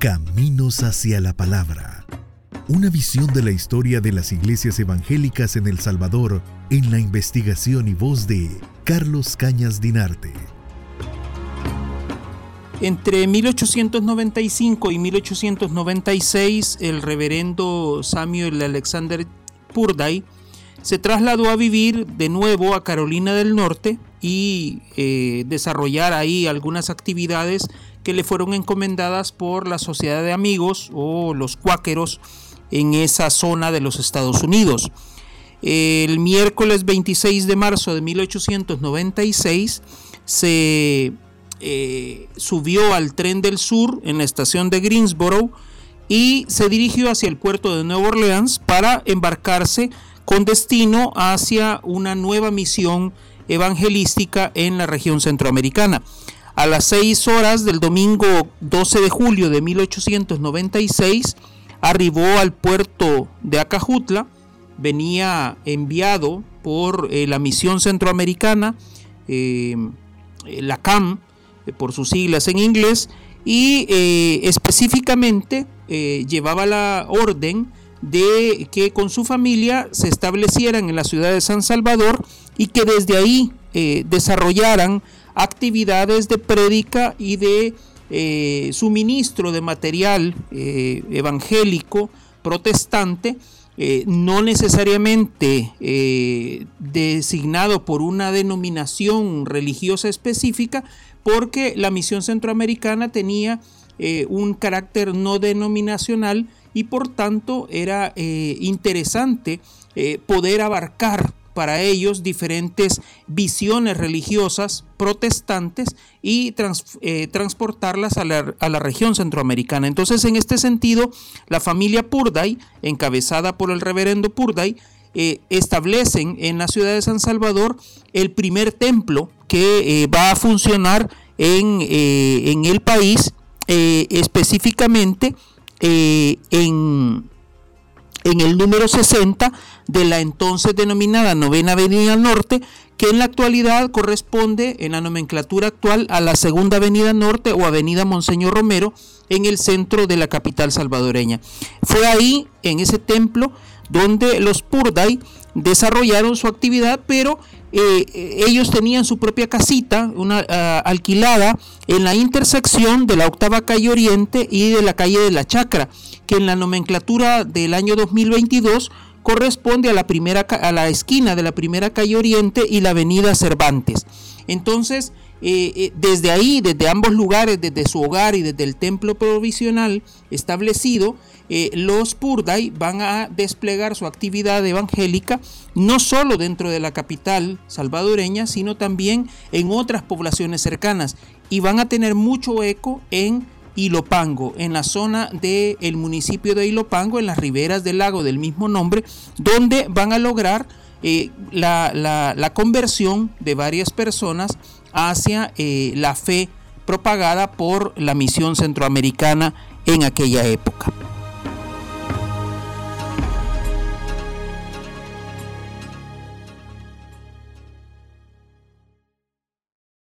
Caminos hacia la Palabra. Una visión de la historia de las iglesias evangélicas en El Salvador en la investigación y voz de Carlos Cañas Dinarte. Entre 1895 y 1896, el reverendo Samuel Alexander Purday se trasladó a vivir de nuevo a Carolina del Norte y eh, desarrollar ahí algunas actividades le fueron encomendadas por la Sociedad de Amigos o los cuáqueros en esa zona de los Estados Unidos. El miércoles 26 de marzo de 1896 se eh, subió al tren del sur en la estación de Greensboro y se dirigió hacia el puerto de Nueva Orleans para embarcarse con destino hacia una nueva misión evangelística en la región centroamericana. A las 6 horas del domingo 12 de julio de 1896 arribó al puerto de Acajutla, venía enviado por eh, la misión centroamericana, eh, la CAM, eh, por sus siglas en inglés, y eh, específicamente llevaba la orden de que con su familia se establecieran en la ciudad de San Salvador y que desde ahí desarrollaran actividades de prédica y de suministro de material evangélico protestante no necesariamente designado por una denominación religiosa específica, porque la misión centroamericana tenía eh, un carácter no denominacional y por tanto era eh, interesante eh, poder abarcar para ellos diferentes visiones religiosas protestantes y transportarlas a la, a la, región centroamericana. Entonces, en este sentido, la familia Purday, encabezada por el reverendo Purday, eh, establecen en la ciudad de San Salvador el primer templo que eh, va a funcionar en, eh, en el país, específicamente en, en el número 60 de la entonces denominada Novena Avenida Norte, que en la actualidad corresponde en la nomenclatura actual a la Segunda Avenida Norte o Avenida Monseñor Romero en el centro de la capital salvadoreña. Fue ahí, en ese templo, donde los Purday desarrollaron su actividad, pero eh, ellos tenían su propia casita, una ah, alquilada en la intersección de la octava calle Oriente y de la calle de la Chacra, que en la nomenclatura del año 2022 corresponde a la primera a la esquina de la primera calle Oriente y la avenida Cervantes. Entonces, eh, eh, desde ahí, desde ambos lugares, desde su hogar y desde el templo provisional establecido, eh, los Purday van a desplegar su actividad evangélica no solo dentro de la capital salvadoreña, sino también en otras poblaciones cercanas. Y van a tener mucho eco en Ilopango, en la zona del municipio de Ilopango, en las riberas del lago del mismo nombre, donde van a lograr eh, la, conversión de varias personas hacia eh, la fe propagada por la misión centroamericana en aquella época.